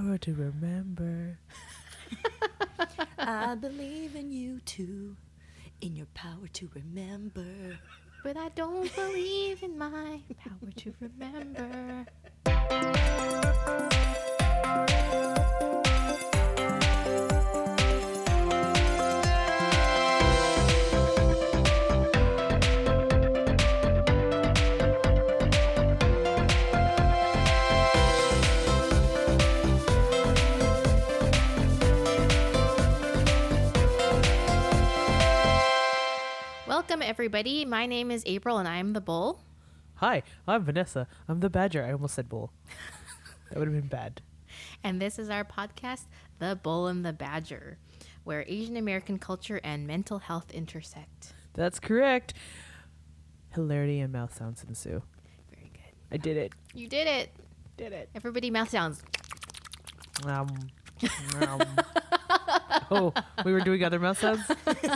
power to remember. I believe in you too, in your power to remember. But I don't believe in my power to remember. Welcome, everybody. My name is April, and I'm the bull. Hi, I'm Vanessa. I'm the badger. I almost said bull. that would have been bad. And this is our podcast, The Bull and the Badger, where Asian American culture and mental health intersect. That's correct. Hilarity and mouth sounds ensue. Very good. I did it. You did it. Did it. Everybody, mouth sounds. Um, um. oh, we were doing other mouth sounds?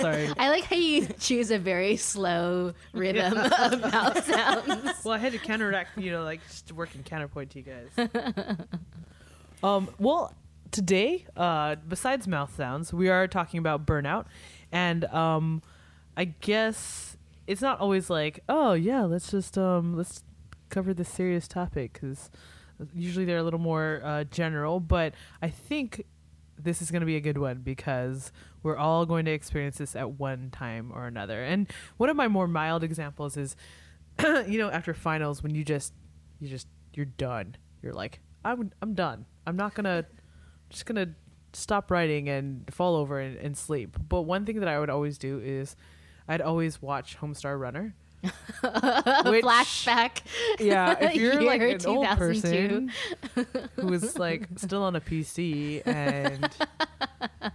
Sorry. I like how you choose a very slow rhythm of mouth sounds. Well, I had to counteract, you know, like just working counterpoint to you guys. um, well, today, uh, besides mouth sounds, we are talking about burnout, and um, I guess it's not always like, oh yeah, let's just um, let's cover this serious topic because usually they're a little more uh, general. But I think this is going to be a good one because we're all going to experience this at one time or another. And one of my more mild examples is you know, after finals when you just you just you're done. You're like, I'm I'm done. I'm not gonna just gonna stop writing and fall over and, and sleep. But one thing that I would always do is I'd always watch Homestar Runner. Which- Flashback. Yeah, if you're like an old 2002. person who is like still on a PC and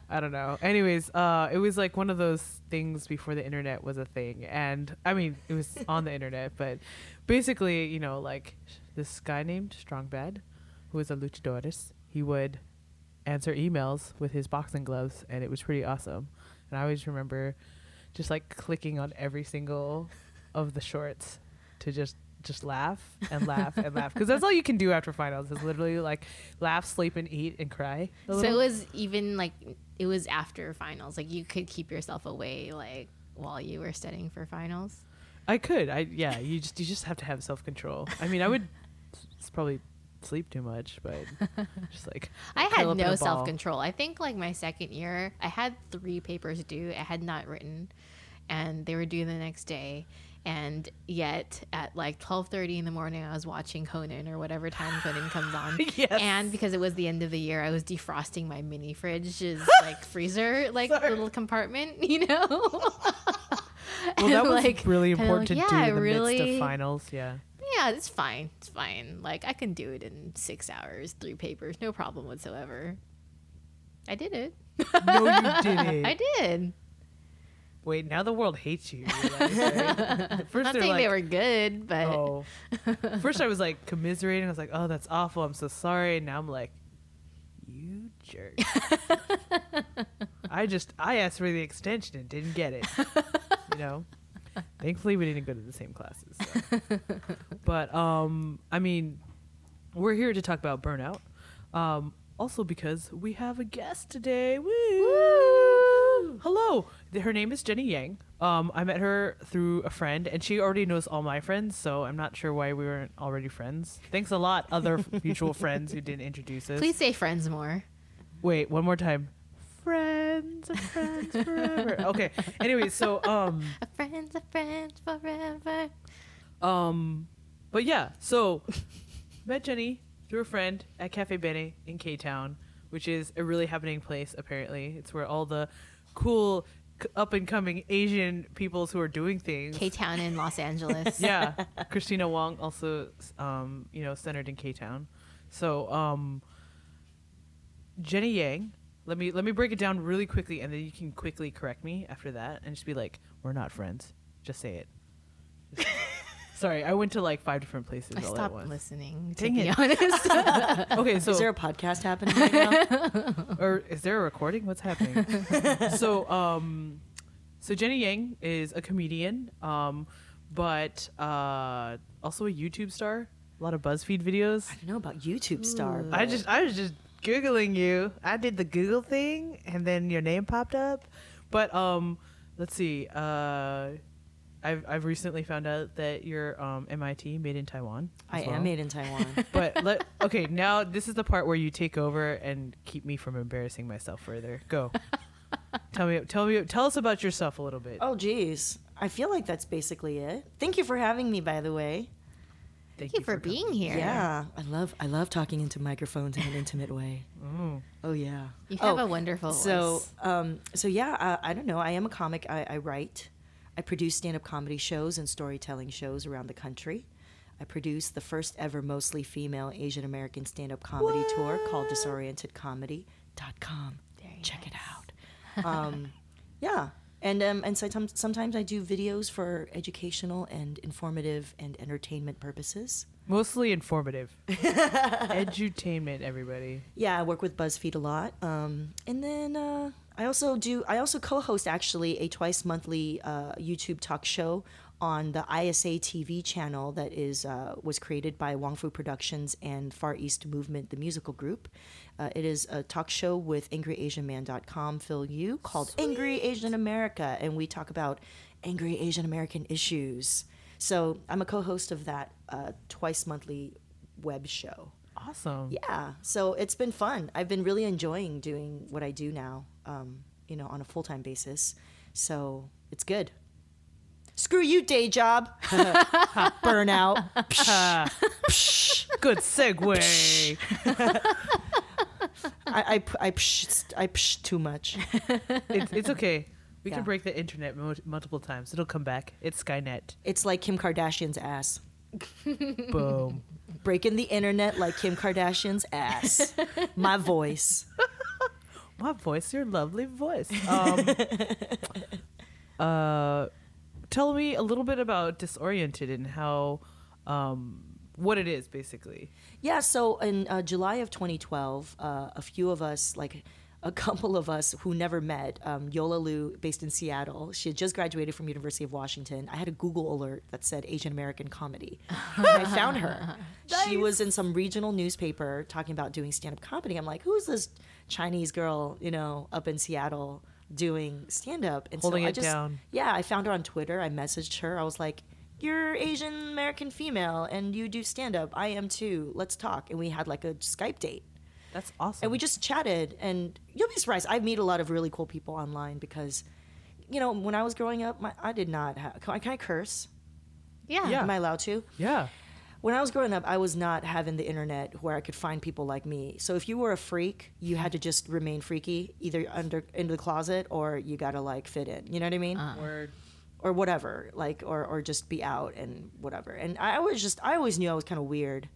I don't know. Anyways, uh, it was like one of those things before the internet was a thing, and I mean it was on the internet, but basically, you know, like this guy named Strong Bad, who was a luchadores, he would answer emails with his boxing gloves, and it was pretty awesome. And I always remember just like clicking on every single of the shorts to just just laugh and laugh and laugh because that's all you can do after finals is literally like laugh, sleep, and eat and cry. So it was even like it was after finals. Like you could keep yourself away like while you were studying for finals. I could. I yeah. You just you just have to have self control. I mean, I would s- probably sleep too much, but just like I had no self control. I think like my second year, I had three papers due. I had not written, and they were due the next day. And yet, at like twelve thirty in the morning, I was watching Conan or whatever time Conan comes on. Yes. And because it was the end of the year, I was defrosting my mini fridge's like freezer, like little compartment, you know. Well, that was like, really important like, to do yeah, in the midst really- of finals. Yeah. yeah, it's fine. It's fine. Like I can do it in six hours, three papers, no problem whatsoever. I did it. No, you didn't. I did. Wait, now the world hates you. you realize, right? First Not they're saying like, they were good, but oh. First I was like commiserating. I was like, oh, that's awful. I'm so sorry. And now I'm like, you jerk. I just I asked for the extension and didn't get it. You know. Thankfully, we didn't go to the same classes. so. But um, I mean, we're here to talk about burnout. Um, also because we have a guest today. Woo! Hello. Her name is Jenny Yang. Um, I met her through a friend, and she already knows all my friends, so I'm not sure why we weren't already friends. Thanks a lot, other mutual friends who didn't introduce us. please say friends more. Wait, one more time. Friends, friends forever. Okay. Anyway, so um, A friend's a friend forever. Um, but yeah, so met Jenny through a friend at Cafe Bene in K Town, which is a really happening place. Apparently, it's where all the cool, up and coming Asian peoples who are doing things. K Town in Los Angeles. yeah, Christina Wong also, um, you know, centered in K Town. So, um, Jenny Yang. Let me let me break it down really quickly, and then you can quickly correct me after that, and just be like, "We're not friends." Just say it. Just- Sorry, I went to like five different places I all at stopped once. listening. To Dang be it. honest, Okay, so Is there a podcast happening right now? or is there a recording? What's happening? so, um, so Jenny Yang is a comedian, um, but uh, also a YouTube star. A lot of BuzzFeed videos. I don't know about YouTube star. I just, I was just googling you. I did the Google thing, and then your name popped up. But um, let's see. Uh, I've I've recently found out that you're um MIT, made in Taiwan. I well. am made in Taiwan. But let okay now this is the part where you take over and keep me from embarrassing myself further. Go. tell me, tell me, tell us about yourself a little bit. oh, geez. I feel like that's basically it. Thank you for having me, by the way. Thank you for being here. Yeah, I love I love talking into microphones in an intimate way. coming. Oh yeah. You have Oh, a wonderful So, voice. um, so yeah, uh, I don't know. I am a comic. I, I write. I produce stand-up comedy shows and storytelling shows around the country. I produced the first ever mostly female Asian American stand-up comedy tour called DisorientedComedy.com. Very Check it out. Um, yeah, and um, and sometimes sometimes I do videos for educational and informative and entertainment purposes. Mostly informative. Edutainment, everybody. Yeah, I work with BuzzFeed a lot. Um, and then uh, I also do. I also co-host actually a twice monthly uh, YouTube talk show on the ISA TV channel that is uh, was created by Wong Fu Productions and Far East Movement, the musical group. Uh, it is a talk show with AngryAsianMan.com, Phil Yu, called Angry Asian America, and we talk about angry Asian American issues. So I'm a co-host of that uh, twice monthly web show. Awesome. Yeah, so it's been fun. I've been really enjoying doing what I do now, um, you know, on a full time basis. So it's good. Screw you, day job. Burnout. Good segue. I, I, I, psh, I psh too much. it's, it's okay. We Yeah. can break the internet multiple times. It'll come back. It's Skynet. It's like Kim Kardashian's ass. Boom. Breaking the internet like Kim Kardashian's ass. My voice. My voice, your lovely voice. Um, uh, tell me a little bit about Disoriented and how, um, what it is basically. Yeah, so in uh, July of 2012, uh, a few of us, like a couple of us who never met, um, Yola Lu, based in Seattle, she had just graduated from University of Washington. I had a Google alert that said Asian American comedy. and I found her. She was in some regional newspaper talking about doing stand-up comedy. I'm like, who's this Chinese girl, you know, up in Seattle doing stand-up? And Holding so I it just, down. Yeah, I found her on Twitter. I messaged her. I was like, you're Asian American female and you do stand up. I am too. Let's talk. And we had like a Skype date. That's awesome. And we just chatted. And you'll be surprised. I meet a lot of really cool people online because, you know, when I was growing up, my, I did not have. Can I, can I curse? yeah. Yeah. Am I allowed to? yeah. When I was growing up, I was not having the internet where I could find people like me. So if you were a freak, you had to just remain freaky, either under into the closet or you got to like fit in. You know what I mean? Word. or whatever, like or or just be out and whatever. And I always just I always knew I was kind of weird.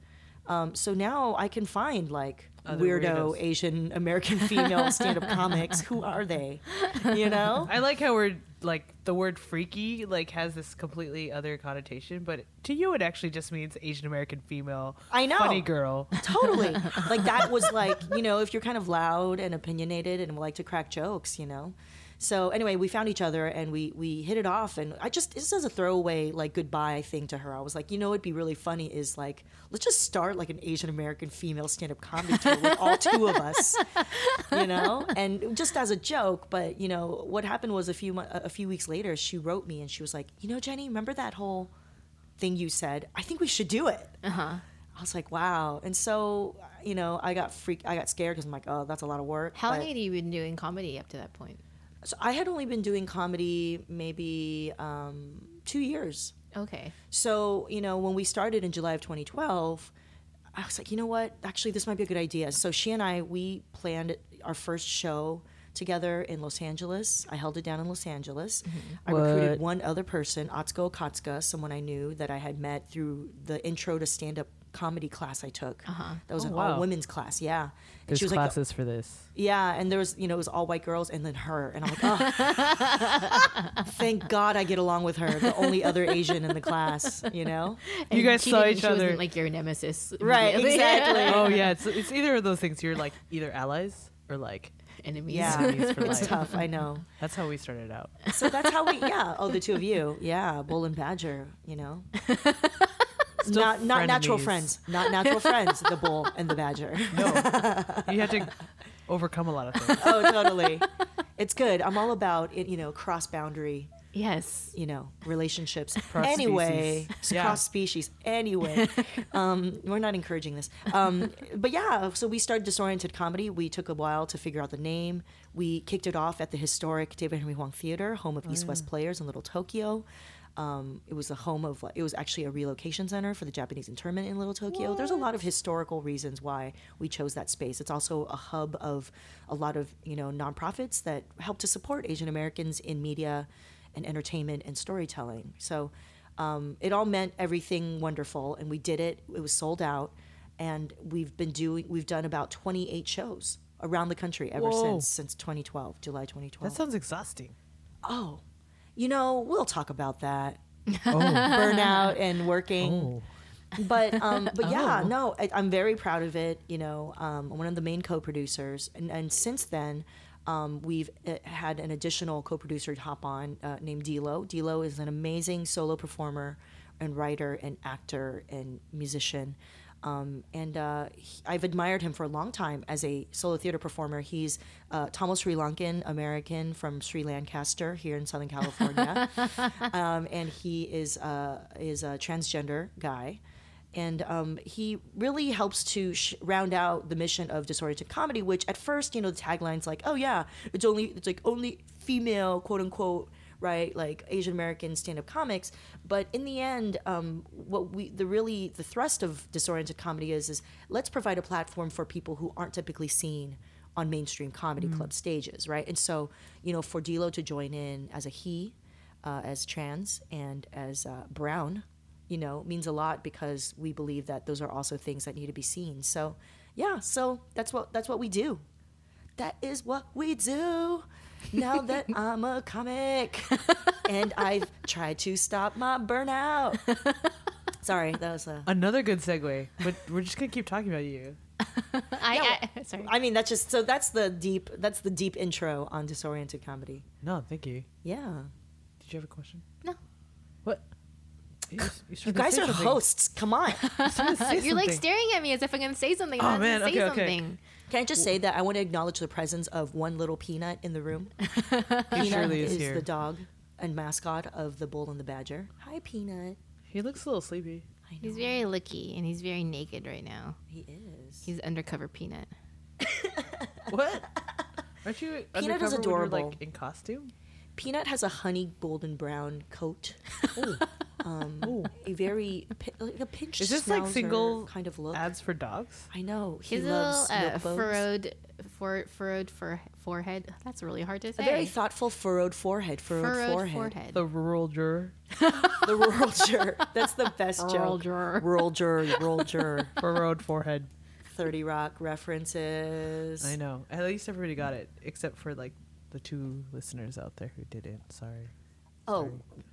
Um, so now I can find like Other weirdo weirdos. Asian American female stand-up comics. Who are they? You know? I like how we're like the word freaky like has this completely other connotation, but to you it actually just means Asian American female. I know. Funny girl. totally. Like that was like you know if you're kind of loud and opinionated and like to crack jokes, you know. So anyway, we found each other and we we hit it off. And I just this is a throwaway like goodbye thing to her. I was like, you know, what'd be really funny is like let's just start like an Asian American female stand up comedy tour with all two of us, you know, and just as a joke. But you know what happened was a few a few weeks later, she wrote me and she was like, you know, Jenny, remember that whole thing you said? I think we should do it. Uh huh. I was like, wow. And so, you know, I got freaked. I got scared because I'm like, oh, that's a lot of work. How But- long had you been doing comedy up to that point? So I had only been doing comedy maybe um, two years. Okay. So, you know, when we started in July of 2012, I was like, you know what? Actually, this might be a good idea. So she and I, we planned our first show together in Los Angeles. I held it down in Los Angeles. I recruited one other person, Atsuko Okatsuka, someone I knew that I had met through the intro to stand up comedy class I took. Uh-huh. That was Oh, an wow. all women's class, yeah. And There's she was like, the- classes for this. yeah, and there was, you know, it was all white girls and then her. And I'm like, oh, thank God I get along with her, the only other Asian in the class, you know? You guys she saw didn't- each she wasn't, other. like your nemesis. Right, exactly. oh yeah, it's it's either of those things. You're like either allies or like Enemies. Yeah, Enemies for it's life. tough, I know. that's how we started out. So that's how we, yeah. Oh, the two of you. Yeah, Bull and Badger, you know? Not not natural friends, not natural friends. The bull and the badger. No, you have to overcome a lot of things. oh, totally. It's good. I'm all about it. You know, cross boundary. Yes. You know, relationships. Cross anyway, species. Yeah. cross species. Anyway, um, we're not encouraging this. Um, but yeah, so we started disoriented comedy. We took a while to figure out the name. We kicked it off at the historic David Henry Hwang Theater, home of East West Players in Little Tokyo. Um, it was the home of it was actually a relocation center for the Japanese internment in Little Tokyo. There's a lot of historical reasons why we chose that space. It's also a hub of a lot of you know nonprofits that help to support Asian Americans in media and entertainment and storytelling. So um, it all meant everything wonderful, and we did it. It was sold out, and we've been doing we've done about 28 shows around the country ever Whoa. since since 2012, July 2012. That sounds exhausting. oh, you know we'll talk about that Oh, burnout and working. oh. But um, but yeah, Oh. no, I, I'm very proud of it. You know, um, I'm one of the main co-producers, and, and since then, um, we've uh, had an additional co-producer hop on uh, named D'Lo. D'Lo is an amazing solo performer and writer and actor and musician. Um, and uh, he- I've admired him for a long time as a solo theater performer. He's uh, Tamil Sri Lankan American from Sri Lancaster here in Southern California, um, and he is uh, is a transgender guy and um, he really helps to sh- round out the mission of disoriented comedy which at first you know the tagline's like oh yeah it's only it's like only female quote unquote right like asian american stand-up comics but in the end um, what we the really the thrust of disoriented comedy is is let's provide a platform for people who aren't typically seen on mainstream comedy club stages right and so you know for D'Lo to join in as a he uh, as trans and as uh, brown you know, means a lot because we believe that those are also things that need to be seen. So, yeah, so that's what that's what we do. That is what we do. Now that I'm a comic and I've tried to stop my burnout. Sorry, that was a Another good segue, but we're just gonna keep talking about you. I, I sorry. I mean, that's just so that's the deep that's the deep intro on disoriented comedy. No, thank you. Yeah. Did you have a question? No. What? You, s- You started to guys are something. hosts. Come on. You started to say You're like staring at me as if I'm gonna say something. Oh, and I man, say okay, okay. Can I just say that I want to acknowledge the presence of one little peanut in the room? He Peanut surely is is here. the dog and mascot of the Bull and the Badger. Hi, Peanut. He looks a little sleepy. I know He's very looky and he's very naked right now. he is. He's undercover peanut. What? Aren't you Peanut is undercover when you're, adorable. like in costume? Peanut has a honey golden brown coat. Um, Oh. a very like a pinched Is this like single kind of look? ads for dogs? I know he His loves little uh, furrowed, for, furrowed for, forehead. That's really hard to say. A very thoughtful furrowed forehead. Furrowed, furrowed forehead. forehead. The rural juror. The rural juror. That's the best Rural joke. juror. Rural juror. Rural juror. Furrowed forehead. Thirty Rock references. I know. At least everybody got it, except for like the two listeners out there who didn't. Sorry. Oh,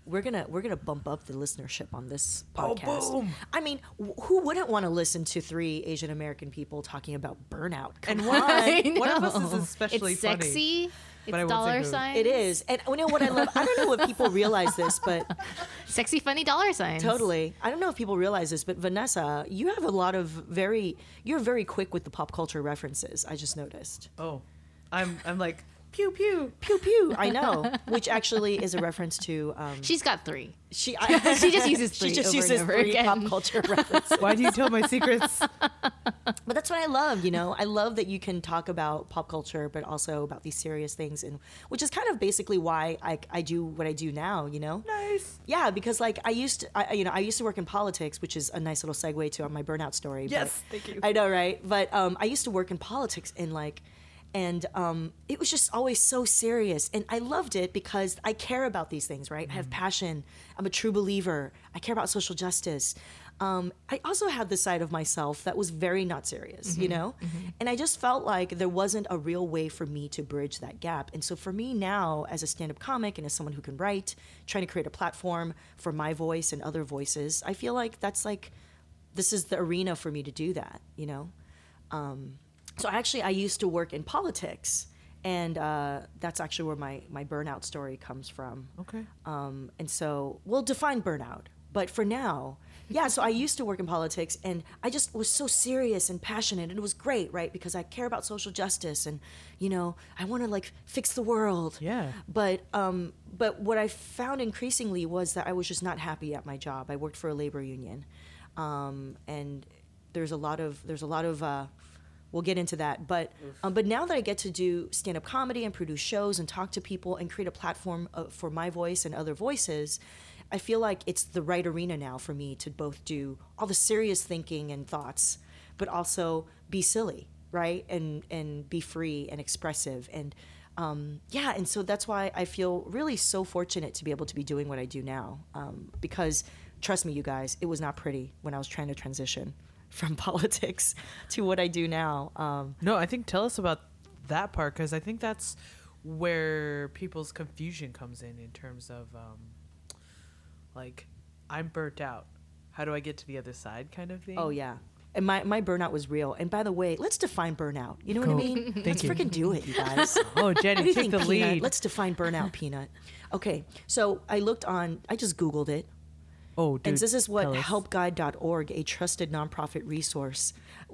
we're gonna we're gonna bump up the listenership on this Oh, podcast. boom. I mean, wh- who wouldn't want to listen to three Asian American people talking about burnout? Come And on. one, I one of us is especially it's funny. sexy. but I It's won't dollar who. signs. It is, and you know what I love. I don't know what people realize this, but sexy, funny dollar signs. totally, I don't know if people realize this, but Vanessa, you have a lot of very, you're very quick with the pop culture references. I just noticed. Oh, I'm I'm like pew pew. Pew pew. I know, which actually is a reference to. Um, She's got three. she I, She just uses she just over and uses over three again. pop culture references. Why do you tell my secrets? But that's what I love, you know. I love that you can talk about pop culture, but also about these serious things, and which is kind of basically why I, I do what I do now, you know. nice. Yeah, because like I used, to, I, you know, I used to work in politics, which is a nice little segue to my burnout story. but- Yes, thank you. I know, right? But um, I used to work in politics, and like, and um, it was just always so serious, and I loved it because I care about these things, right? I have passion. I'm a true believer. I care about social justice. Um, I also had the side of myself that was very not serious, you know? And I just felt like there wasn't a real way for me to bridge that gap. And so for me now, as a stand up comic and as someone who can write, trying to create a platform for my voice and other voices, I feel like that's like, this is the arena for me to do that, you know? Um, so actually, I used to work in politics. And uh, that's actually where my, my burnout story comes from. Okay. Um, and so we'll define burnout. but for now, yeah. So I used to work in politics, and I just was so serious and passionate, and it was great, right? Because I care about social justice, and you know, I want to like fix the world. Yeah. But um, but what I found increasingly was that I was just not happy at my job. I worked for a labor union, um, and there's a lot of there's a lot of uh, we'll get into that. But um, but now that I get to do stand up comedy and produce shows and talk to people and create a platform uh, for my voice and other voices. I feel like it's the right arena now for me to both do all the serious thinking and thoughts, but also be silly, right? And and be free and expressive and um, yeah, and so that's why I feel really so fortunate to be able to be doing what I do now. Um, because trust me, you guys, it was not pretty when I was trying to transition from politics to what I do now. Um, No, I think tell us about that part because I think that's where people's confusion comes in in terms of um, like I'm burnt out. How do I get to the other side, kind of thing? oh yeah. And my, my burnout was real. And by the way, let's define burnout. You know what I mean? Let's freaking do it, you guys. Oh, Jenny, take the Peanut? lead. Let's define burnout, Peanut. Okay, so I looked on, I just Googled it. Oh, dude, and this is what helpguide.org, a trusted nonprofit resource.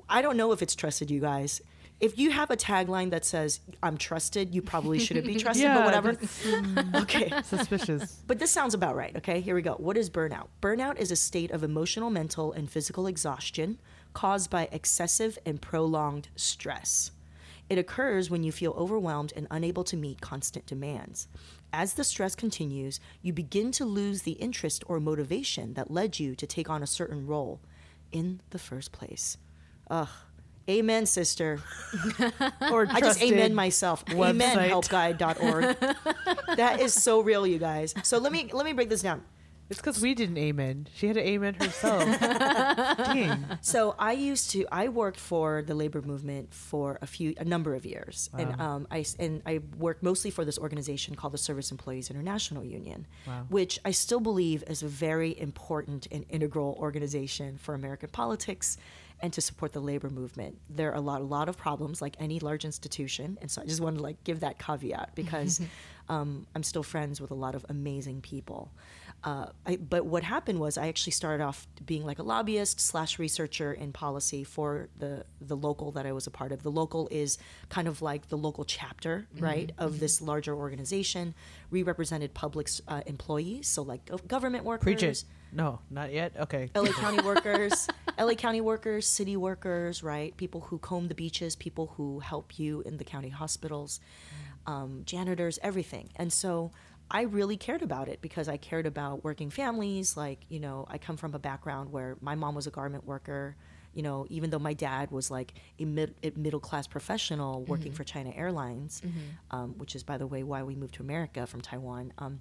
I don't know if it's trusted, you guys. If you have a tagline that says "I'm trusted," you probably shouldn't be trusted. Yeah, but whatever. okay. suspicious. But this sounds about right, okay? Here we go. What is burnout? Burnout is a state of emotional, mental, and physical exhaustion caused by excessive and prolonged stress. It occurs when you feel overwhelmed and unable to meet constant demands. As the stress continues, you begin to lose the interest or motivation that led you to take on a certain role in the first place. Ugh. Amen, sister. Or I just amen myself. Amen website. helpguide.org. that is so real, you guys. So let me let me break this down. It's because we didn't amen. She had to amen herself. Dang. So I used to I worked for the labor movement for a few a number of years, and Wow. um, I and I worked mostly for this organization called the Service Employees International Union, Wow. which I still believe is a very important and integral organization for American politics. And to support the labor movement, there are a lot, a lot of problems, like any large institution, and so I just wanted to like give that caveat because um, I'm still friends with a lot of amazing people. Uh, I, but what happened was I actually started off being like a lobbyist slash researcher in policy for the the local that I was a part of. The local is kind of like the local chapter, right, of this larger organization. We represented public uh, employees, so like government workers, Preach it. No, not yet. Okay. LA County workers, LA County workers, city workers, right? People who comb the beaches, people who help you in the county hospitals, um, janitors, everything. And so I really cared about it because I cared about working families. Like, you know, I come from a background where my mom was a garment worker. You know, even though my dad was like a, mid- a middle class professional working for China Airlines, um, which is, by the way, why we moved to America from Taiwan. Um,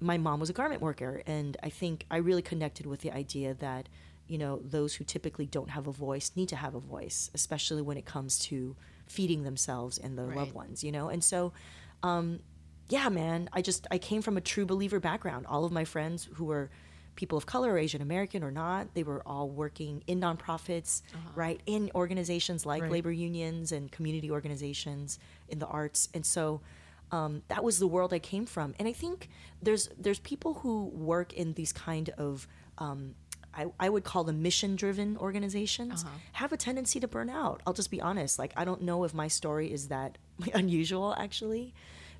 my mom was a garment worker and i think i really connected with the idea that you know those who typically don't have a voice need to have a voice especially when it comes to feeding themselves and their Right. loved ones you know and so um, yeah man i just i came from a true believer background all of my friends who were people of color asian american or not they were all working in nonprofits right in organizations like Right. labor unions and community organizations in the arts and so um, that was the world I came from. And I think there's there's people who work in these kind of um, I, I would call them mission driven organizations have a tendency to burn out. I'll just be honest. Like I don't know if my story is that unusual actually,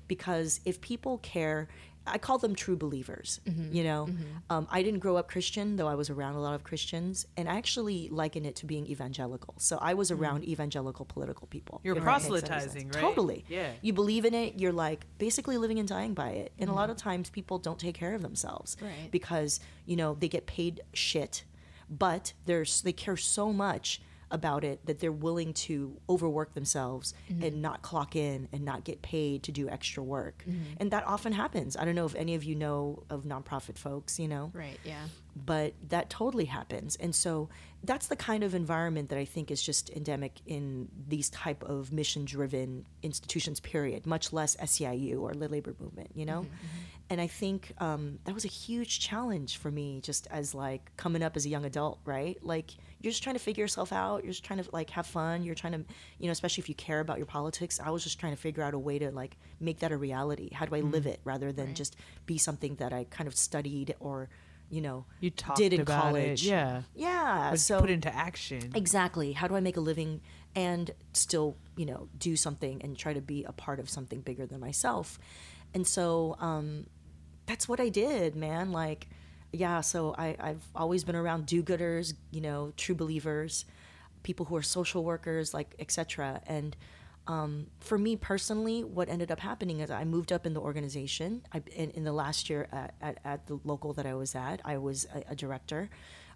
because if people care. I call them true believers. Mm-hmm. You know, mm-hmm. um, I didn't grow up Christian, though I was around a lot of Christians, and I actually liken it to being evangelical. So I was mm-hmm. around evangelical political people. You're if that makes any sense. proselytizing, right? Totally Yeah. you believe in it you're like basically living and dying by it and a lot of times people don't take care of themselves Right. because you know they get paid shit but there's they care so much about it that they're willing to overwork themselves mm-hmm. and not clock in and not get paid to do extra work mm-hmm. and that often happens i don't know if any of you know of nonprofit folks you know Right. Yeah. But that totally happens. And so that's the kind of environment that i think is just endemic in these type of mission driven institutions period much less seiu or the labor movement you know? Mm-hmm, mm-hmm. And i think um, that was a huge challenge for me just as like coming up as a young adult right? Like you're just trying to figure yourself out. You're just trying to like have fun. You're trying to you know especially if you care about your politics i was just trying to figure out a way to like make that a reality. How do i live mm-hmm. it rather than Right. just be something that i kind of studied or you know, You did in college. it. Yeah. Yeah. But so put into action. Exactly. How do I make a living and still, you know, do something and try to be a part of something bigger than myself? And so um, that's what I did, man. Like, yeah. So I, I've always been around do-gooders, you know, true believers, people who are social workers, like etc. And um, for me personally, what ended up happening is I moved up in the organization. I, in, in the last year at, at, at the local that I was at, I was a, a director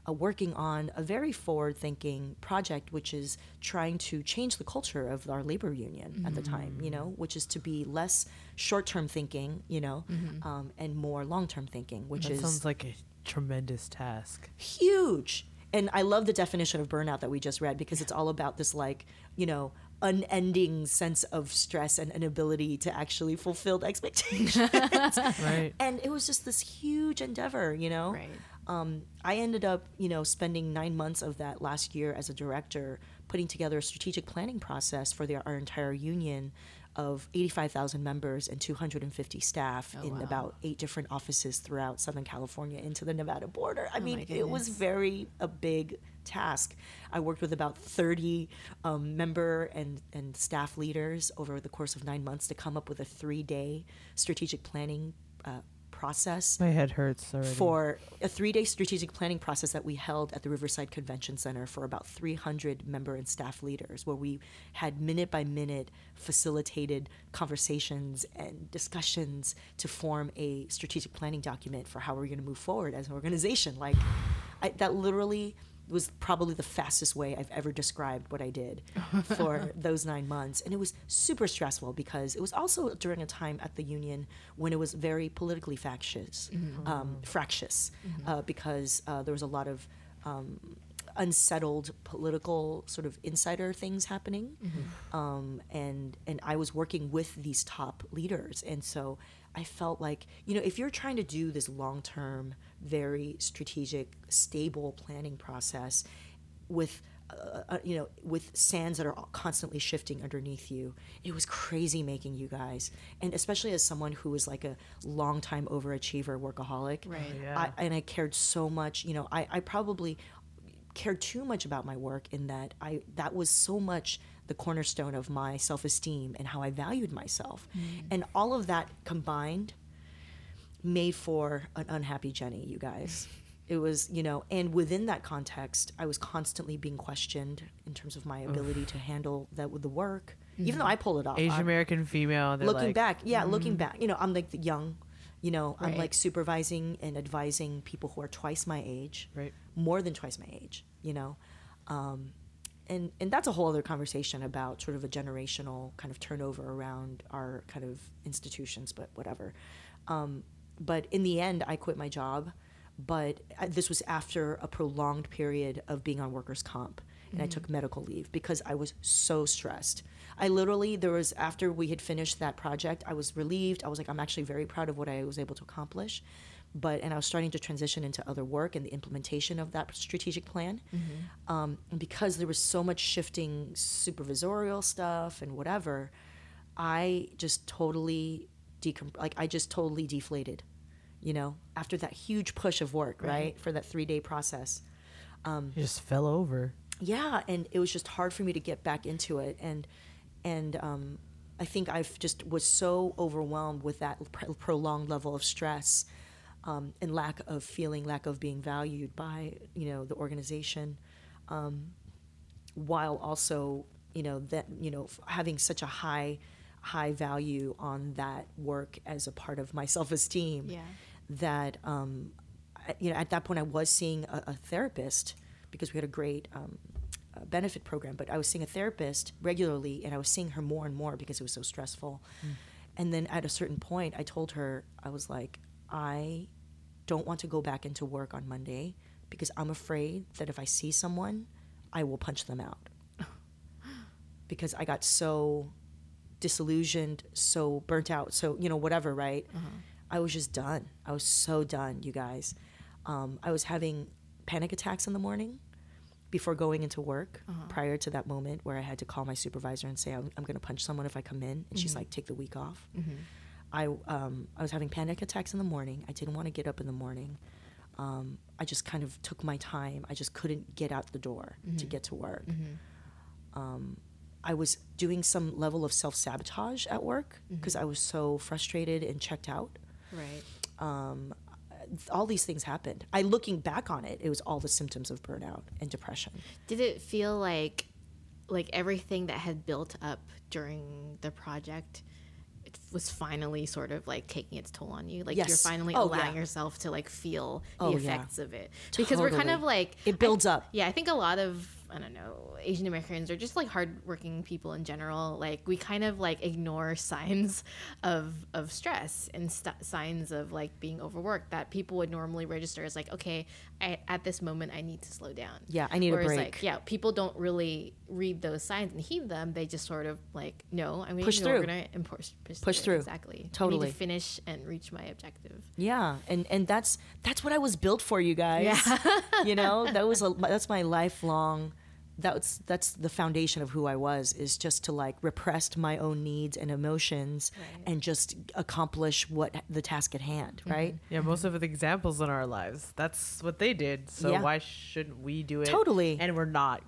uh, working on a very forward thinking project, which is trying to change the culture of our labor union at the time, you know, which is to be less short term thinking, you know, um, and more long term thinking, which that is sounds like a tremendous task. huge. And I love the definition of burnout that we just read because it's all about this, like, you know, unending sense of stress and inability to actually fulfill expectations. Right. and it was just this huge endeavor, you know? Right. um, I ended up, you know, spending nine months of that last year as a director, putting together a strategic planning process for the, our entire union of 85,000 members and 250 staff Oh, in wow. about eight different offices throughout Southern California into the Nevada border. I Oh, mean, it was very a big task. I worked with about 30 um, member and, and staff leaders over the course of nine months to come up with a three day strategic planning uh, process My head hurts already. for a three day strategic planning process that we held at the Riverside Convention Center for about 300 member and staff leaders, where we had minute by minute facilitated conversations and discussions to form a strategic planning document for how we're going to move forward as an organization. Like, I, that literally was probably the fastest way I've ever described what I did for those nine months. And it was super stressful because it was also during a time at the union when it was very politically factious, um, fractious, uh, because uh, there was a lot of um, unsettled political sort of insider things happening. Um, and, and I was working with these top leaders. And so I felt like, you know, if you're trying to do this long term, very strategic, stable planning process with, uh, uh, you know, with sands that are constantly shifting underneath you, it was crazy making you guys. And especially as someone who was like a long time overachiever, workaholic, Right. Oh, yeah. I, and I cared so much. You know, I, I probably cared too much about my work in that I that was so much the cornerstone of my self-esteem and how I valued myself. Mm. And all of that combined made for an unhappy Jenny, you guys. It was, you know, and within that context, I was constantly being questioned in terms of my ability to handle that with the work. Even though mm-hmm. I pull it off. Asian American female. Looking like, back yeah looking mm. back you know i'm like the young you know i'm like supervising and advising people who are twice my age Right. more than twice my age you know um, and and that's a whole other conversation about sort of a generational kind of turnover around our kind of institutions but whatever. Um, but in the end i quit my job but this was after a prolonged period of being on workers comp and i took medical leave because i was so stressed. I literally there was after we had finished that project i was relieved. I was like i'm actually very proud of what i was able to accomplish but and i was starting to transition into other work and the implementation of that strategic plan. Um, and because there was so much shifting supervisorial stuff and whatever i just totally decom- like i just totally deflated you know after that huge push of work right, for that three day process You just fell over. yeah and it was just hard for me to get back into it and and um, i think i've just was so overwhelmed with that pr- prolonged level of stress um, and lack of feeling lack of being valued by you know the organization um, while also you know that you know having such a high high value on that work as a part of my self-esteem Yeah. that um, I- you know at that point I was seeing a, a therapist because we had a great um, uh, benefit program, but I was seeing a therapist regularly, and I was seeing her more and more because it was so stressful. And then at a certain point, I told her I was like, I don't want to go back into work on Monday because I'm afraid that if I see someone, I will punch them out because I got so disillusioned, so burnt out, so you know whatever, right? Uh-huh. I was just done. I was so done, you guys. Um, I was having panic attacks in the morning before going into work. Uh-huh. Prior to that moment where I had to call my supervisor and say I'm, I'm going to punch someone if I come in, and she's mm-hmm. like, "Take the week off." Mm-hmm. I um, I was having panic attacks in the morning. I didn't want to get up in the morning. um, I just kind of took my time. I just couldn't get out the door to get to work. Um, I was doing some level of self sabotage at work because I was so frustrated and checked out. Right. Um, all these things happened. I looking back on it, it was all the symptoms of burnout and depression. Did it feel like like everything that had built up during the project it was finally sort of like taking its toll on you? Like you're finally Oh, allowing yeah. yourself to like feel the Oh, yeah. effects of it. Because we're kind of like It builds up. Yeah, I think a lot of I don't know Asian Americans or just like hardworking people in general. Like we kind of like ignore signs of of stress and st- signs of like being overworked that people would normally register as like okay, I, at this moment I need to slow down. Yeah, I need a break. Like yeah, people don't really read those signs and heed them. They just sort of like no, I'm going Push to through. and push push, Push through. through. Exactly. I need Totally. to finish and reach my objective. Yeah, and and that's that's what I was built for, you guys. Yeah. you know, that was a that's my lifelong. That's that's the foundation of who I was is just to like repress my own needs and emotions Right. and just accomplish what the task at hand, mm-hmm. right? Yeah, most of the examples in our lives, that's what they did. So Yeah. why shouldn't we do it? Totally. And we're not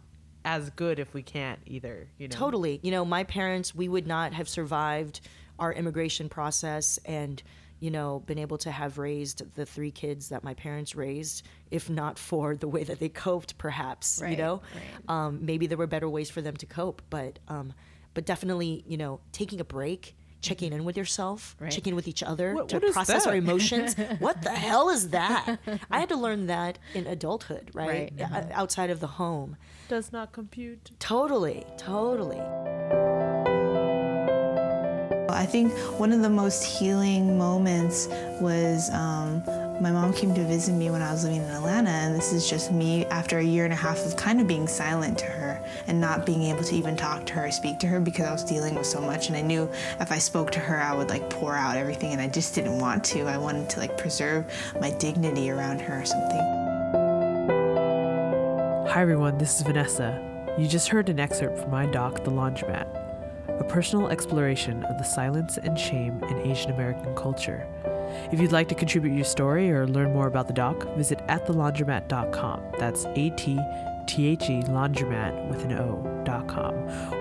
as good if we can't either. You know. Totally. You know, my parents, we would not have survived our immigration process and, you know, been able to have raised the three kids that my parents raised if not for the way that they coped, perhaps, you know? right. Um, maybe there were better ways for them to cope, but, um, but definitely, you know, taking a break. Checking in with yourself, Right. checking in with each other What- to what is process our emotions. what the hell is that? I had to learn that in adulthood, right? Right. O- Outside of the home. Does not compute. Totally, totally. I think one of the most healing moments was um, my mom came to visit me when I was living in Atlanta, and this is just me after a year and a half of kind of being silent to her and not being able to even talk to her, or speak to her because I was dealing with so much, and I knew if I spoke to her, I would like pour out everything, and I just didn't want to. I wanted to like preserve my dignity around her or something. Hi everyone, this is Vanessa. You just heard an excerpt from my doc, The Laundromat, a personal exploration of the silence and shame in Asian American culture. If you'd like to contribute your story or learn more about the doc, visit atthelaundromat.com. That's A T T H E laundromat with an O dot com.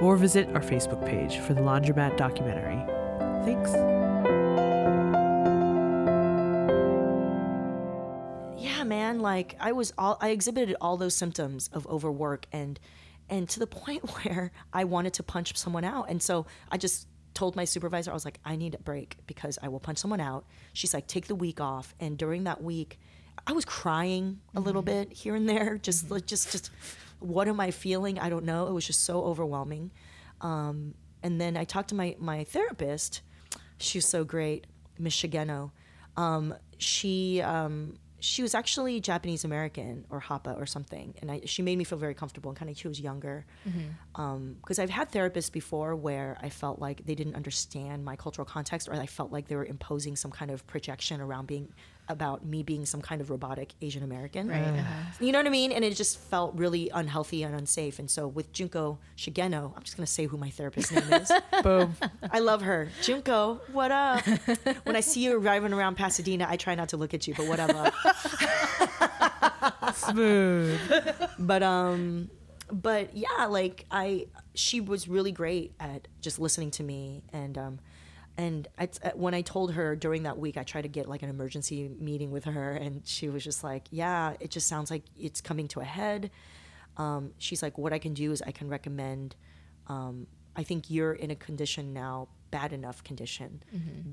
Or visit our Facebook page for the Laundromat documentary. Thanks. yeah man like i was all i exhibited all those symptoms of overwork and and to the point where i wanted to punch someone out. And so i just told my supervisor i was like i need a break because i will punch someone out. She's like take the week off. And during that week i was crying a little bit here and there just like just just what am i feeling? I don't know. It was just so overwhelming. Um, and then i talked to my my therapist. She's so great miss shigeno. Um, she um, she was actually Japanese American or Hapa or something, and I, she made me feel very comfortable. And kind of she was younger, mm-hmm. um, because I've had therapists before where I felt like they didn't understand my cultural context, or I felt like they were imposing some kind of projection around being about me being some kind of robotic Asian American. Right. uh-huh. You know what I mean? And it just felt really unhealthy and unsafe. And so with Junko Shigeno, I'm just gonna say who my therapist name is. Boom. I love her. Junko, what up? when I see you arriving around Pasadena, I try not to look at you, but whatever. Smooth. but um but yeah, like I she was really great at just listening to me and um and I, when I told her during that week, I tried to get like an emergency meeting with her, and she was just like, "Yeah, it just sounds like it's coming to a head." Um, she's like, "What I can do is I can recommend. Um, I think you're in a condition now, bad enough condition,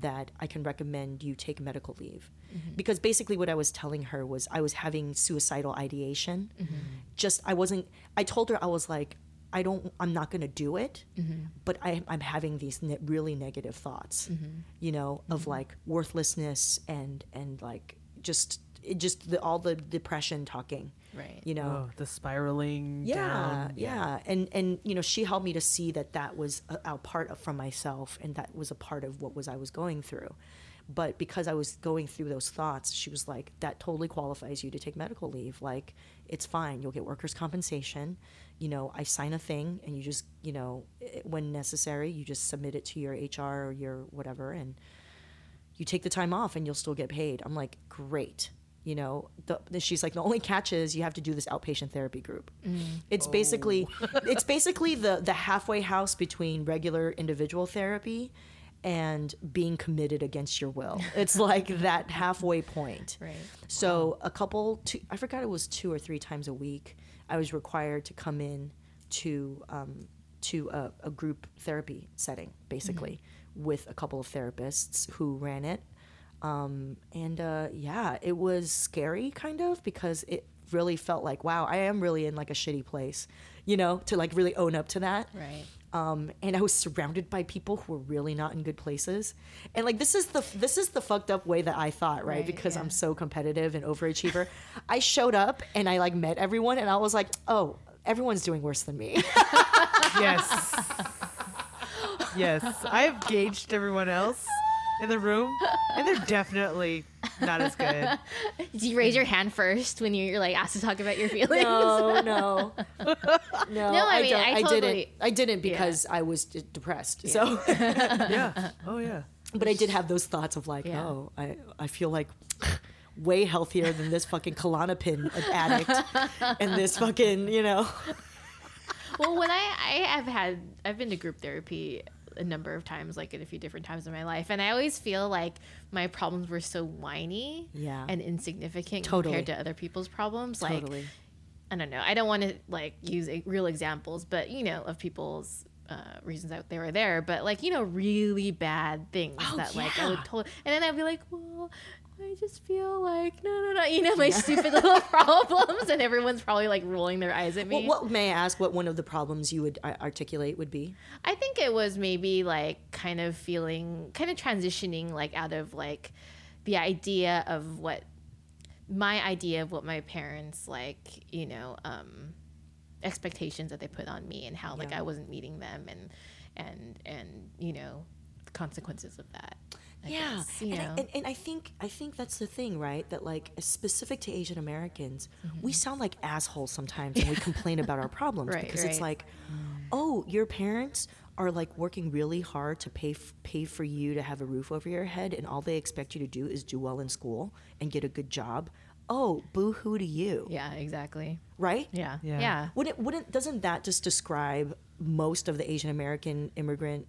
that I can recommend you take medical leave." Because basically, what I was telling her was I was having suicidal ideation. Just I wasn't. I told her I was like, I don't. I'm not going to do it, mm-hmm. but I, I'm having these ne- really negative thoughts, mm-hmm. you know, of mm-hmm. like worthlessness and and like just it just the, all the depression talking, Right. you know. Oh, the spiraling Yeah, down. yeah, and and you know, she helped me to see that that was a, a part of from myself, and that was a part of what was I was going through. But because I was going through those thoughts, she was like, "That totally qualifies you to take medical leave. Like, it's fine. You'll get workers' compensation. You know, I sign a thing, and you just, you know, eh, when necessary, you just submit it to your HR or your whatever, and you take the time off, and you'll still get paid." I'm like, "Great." you know, the, she's like the only catch is you have to do this outpatient therapy group. Mm. It's basically oh. it's basically the the halfway house between regular individual therapy and being committed against your will. It's like that halfway point. Right. So a couple, two, I forgot it was two or three times a week. I was required to come in to um, to a, a group therapy setting, basically, with a couple of therapists who ran it. Um, and uh, yeah, it was scary, kind of, because it really felt like, wow, I am really in like a shitty place, you know, to like really own up to that Right. Um, and I was surrounded by people who were really not in good places. And like this is the this is the fucked up way that I thought, right? Right, because yeah. I'm so competitive and overachiever. I showed up and I like met everyone, and I was like, oh, everyone's doing worse than me. Yes. yes. I've gauged everyone else in the room, and they're definitely not as good. Do you raise your hand first when you're like asked to talk about your feelings? no, no, no. No, I mean, don't- I didn't. I didn't because I was d- depressed. So, Yeah. Oh yeah. but I did have those thoughts of like, Yeah. oh, I I feel like. Way healthier than this fucking Klonopin addict and this fucking, you know. well, when I I have had I've been to group therapy a number of times, like at a few different times in my life, and I always feel like my problems were so whiny Yeah. and insignificant Totally. compared to other people's problems. Like Totally. I don't know. I don't want to like use a, real examples, but you know, of people's uh, reasons that they were there. But like you know, really bad things Oh, that like I would totally, and then I'd be like, well. I just feel like no, no, no. You know my stupid little problems, and everyone's probably like rolling their eyes at me. What, what may I ask? What one of the problems you would uh, articulate would be? I think it was maybe like kind of feeling, kind of transitioning like out of like the idea of what my idea of what my parents like, you know, um, expectations that they put on me and how like Yeah. I wasn't meeting them and and and you know the consequences of that. I yeah, guess, you and, know. I, and, and I think I think that's the thing, right? That like specific to Asian Americans, Mm-hmm. we sound like assholes sometimes when we complain about our problems Right, because it's like, oh, your parents are like working really hard to pay f- pay for you to have a roof over your head, and all they expect you to do is do well in school and get a good job. Oh, boo hoo to you, yeah, exactly. right? Yeah. Yeah. Yeah. Wouldn't wouldn't doesn't that just describe most of the Asian American immigrant,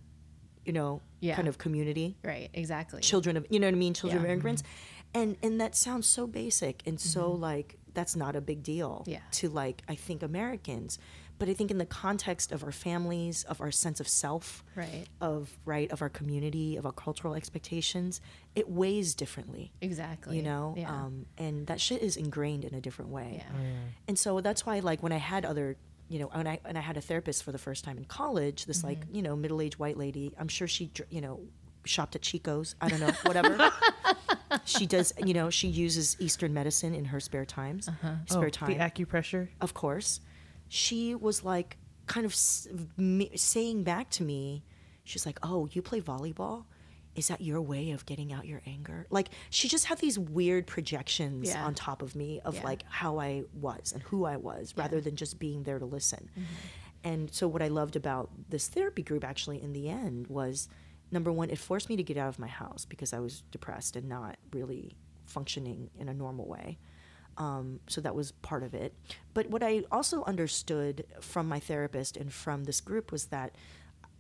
you know, Yeah. kind of community? Right, exactly. children of you know what I mean, children Yeah. of immigrants, and and that sounds so basic and so like that's not a big deal Yeah. to like I think Americans, but I think in the context of our families, of our sense of self, Right. of right of our community, of our cultural expectations, it weighs differently. Exactly. You know, Yeah. um, and that shit is ingrained in a different way. yeah. And so that's why, like, when I had other, you know, when I when I had a therapist for the first time in college, this like, Mm-hmm. you know, middle aged white lady. I'm sure she, you know, shopped at Chico's. I don't know, whatever. she does, you know, she uses Eastern medicine in her spare times, spare oh, time, The acupressure. of course. She was like, kind of s- me, saying back to me, she's like, "Oh, you play volleyball." Is that your way of getting out your anger? Like she just had these weird projections Yeah. on top of me of Yeah. like how I was and who I was rather than just being there to listen. Mm-hmm. And so what I loved about this therapy group actually in the end was number one, it forced me to get out of my house because I was depressed and not really functioning in a normal way. Um, so that was part of it. But what I also understood from my therapist and from this group was that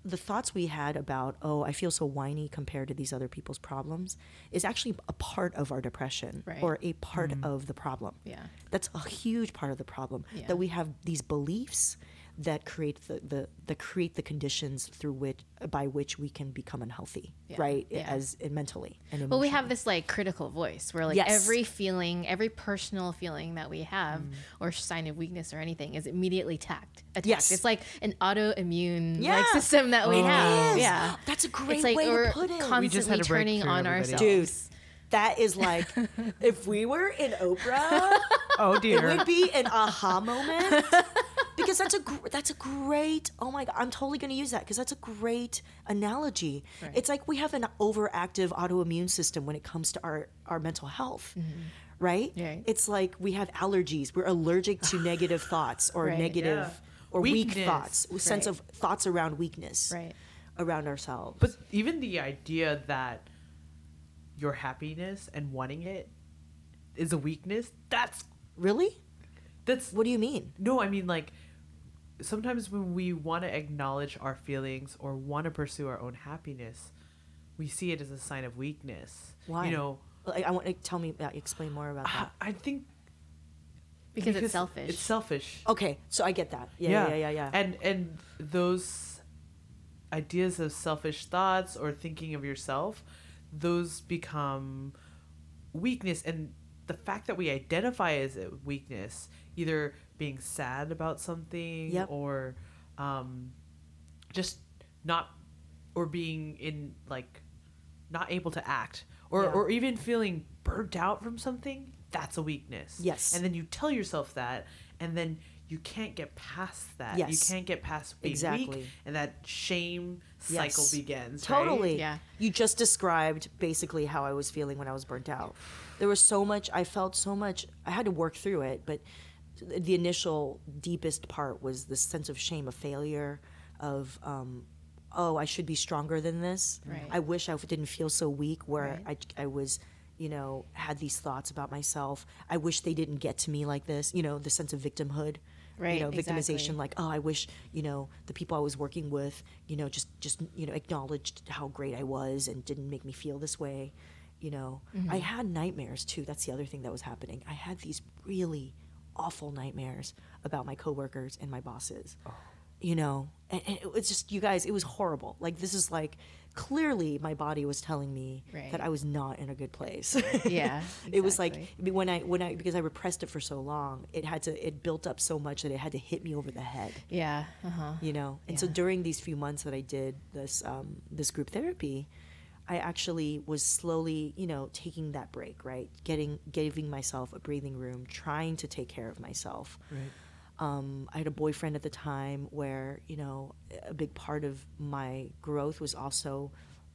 the thoughts we had about, oh, I feel so whiny compared to these other people's problems, is actually a part of our depression Right. or a part mm-hmm. of the problem. Yeah. That's a huge part of the problem. Yeah. That we have these beliefs that create the, the that create the conditions through which by which we can become unhealthy, Yeah. right? Yeah. As and mentally and Well, we have this like critical voice where like Yes. every feeling, every personal feeling that we have mm. or sign of weakness or anything is immediately tacked. Attacked. Yes. It's like an autoimmune Yeah. like system that we Oh. have. Yes. Yeah. That's a great it's like way to we're put it. We constantly just had a turning on everybody. ourselves. Dude, that is like if we were in Oprah, Oh dear, it would be an aha moment. Because that's a gr- that's a great oh my god I'm totally going to use that because that's a great analogy. Right. It's like we have an overactive autoimmune system when it comes to our our mental health. Right? Mm-hmm. Right. It's like we have allergies. We're allergic to negative thoughts or Right. negative Yeah. or weak thoughts, a sense of thoughts around weakness Right. around ourselves. But even the idea that your happiness and wanting it is a weakness, that's Really? that's What do you mean? no, I mean like sometimes when we want to acknowledge our feelings or want to pursue our own happiness, we see it as a sign of weakness. Why? You know, Like, I want to tell me, uh, explain more about that. I think because, it's selfish. It's selfish. Okay, so I get that. Yeah, yeah, yeah, yeah. yeah. And and those ideas of selfish thoughts or thinking of yourself, those become weakness and the fact that we identify as a weakness, either being sad about something Yep. or um, just not or being in like not able to act or, Yeah. or even feeling burnt out from something that's a weakness Yes. and then you tell yourself that and then you can't get past that Yes. you can't get past being Exactly. weak and that shame cycle Yes. begins right? Totally. Yeah. You just described basically how I was feeling when I was burnt out. There was so much, I felt so much, I had to work through it, but the initial deepest part was this sense of shame, of failure, of, um, oh, I should be stronger than this. Right. I wish I didn't feel so weak where Right. I, I was, you know, had these thoughts about myself. I wish they didn't get to me like this, you know, the sense of victimhood. Right, You know, victimization, exactly. like, oh, I wish, you know, the people I was working with, you know, just, just, you know, acknowledged how great I was and didn't make me feel this way. You know, I mm-hmm. had nightmares too. That's the other thing that was happening. I had these really awful nightmares about my coworkers and my bosses. Oh. You know, and, and it was just, you guys, it was horrible. Like, this is like, clearly my body was telling me Right. that I was not in a good place. Yeah, it was like exactly. I mean, when I when I because I repressed it for so long, it had to it built up so much that it had to hit me over the head. yeah. Uh huh. You know, and so during these few months that I did this um, this group therapy, I actually was slowly, you know, taking that break, right? Getting giving myself a breathing room, trying to take care of myself. Right. Um, I had a boyfriend at the time where, you know, a big part of my growth was also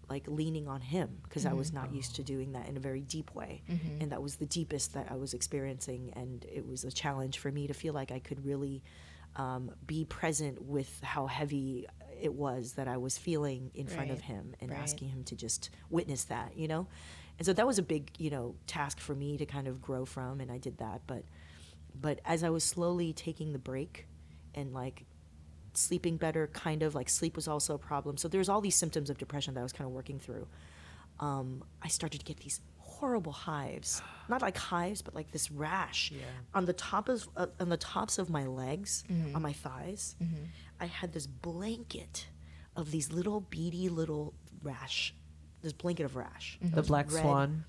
like leaning on him because I was not used to doing that in a very deep way. And that was the deepest that I was experiencing. And it was a challenge for me to feel like I could really um, be present with how heavy it was that I was feeling in front of him and Right. asking him to just witness that, you know? And so that was a big, you know, task for me to kind of grow from. And I did that. But but as I was slowly taking the break and like sleeping better, kind of like sleep was also a problem. So there's all these symptoms of depression that I was kind of working through. Um, I started to get these horrible hives, not like hives, but like this rash Yeah. on the top of uh, on the tops of my legs, on my thighs. I had this blanket of these little beady little rash, this blanket of rash. the black red. swan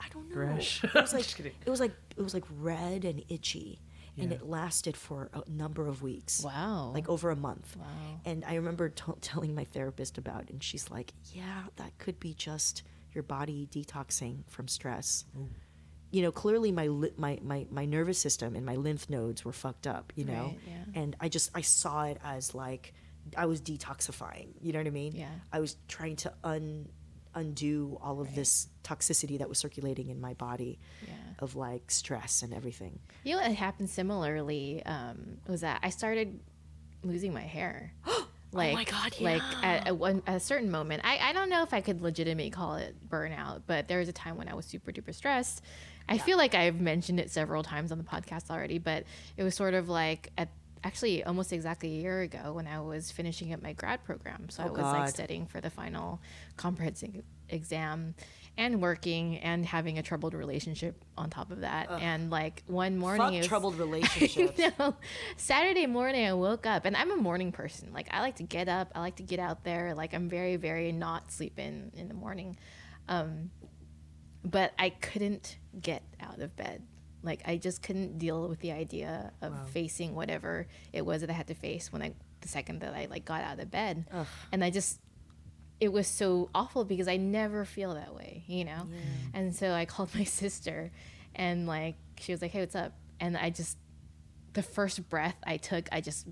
I don't know. Rash. It was like Just kidding. it was like it was like red and itchy, and it lasted for a number of weeks. Wow. Like over a month. Wow. And I remember t- telling my therapist about it, and she's like, "Yeah, that could be just your body detoxing from stress." You know, clearly my, li- my my my nervous system and my lymph nodes were fucked up. You know, Right, yeah. and I just I saw it as like I was detoxifying. You know what I mean? Yeah. I was trying to un undo all of Right. this toxicity that was circulating in my body Yeah. of like stress and everything. You know what happened similarly um, was that I started losing my hair. like, Oh my God, Like yeah. at, at, one, at a certain moment, I, I don't know if I could legitimately call it burnout, but there was a time when I was super duper stressed. I feel like I've mentioned it several times on the podcast already, but it was sort of like at actually almost exactly a year ago when I was finishing up my grad program. So I Oh, was like studying for the final comprehensive exam and working and having a troubled relationship on top of that. And like one morning, was- troubled relationships. no. Saturday morning, I woke up, and I'm a morning person. Like I like to get up, I like to get out there. Like I'm very, very not sleeping in the morning, um, but I couldn't get out of bed. Like I just couldn't deal with the idea of facing whatever it was that I had to face when I the second that I like got out of bed, and I just it was so awful because I never feel that way, you know? And so I called my sister and like she was like, Hey, what's up? And I just the first breath I took, I just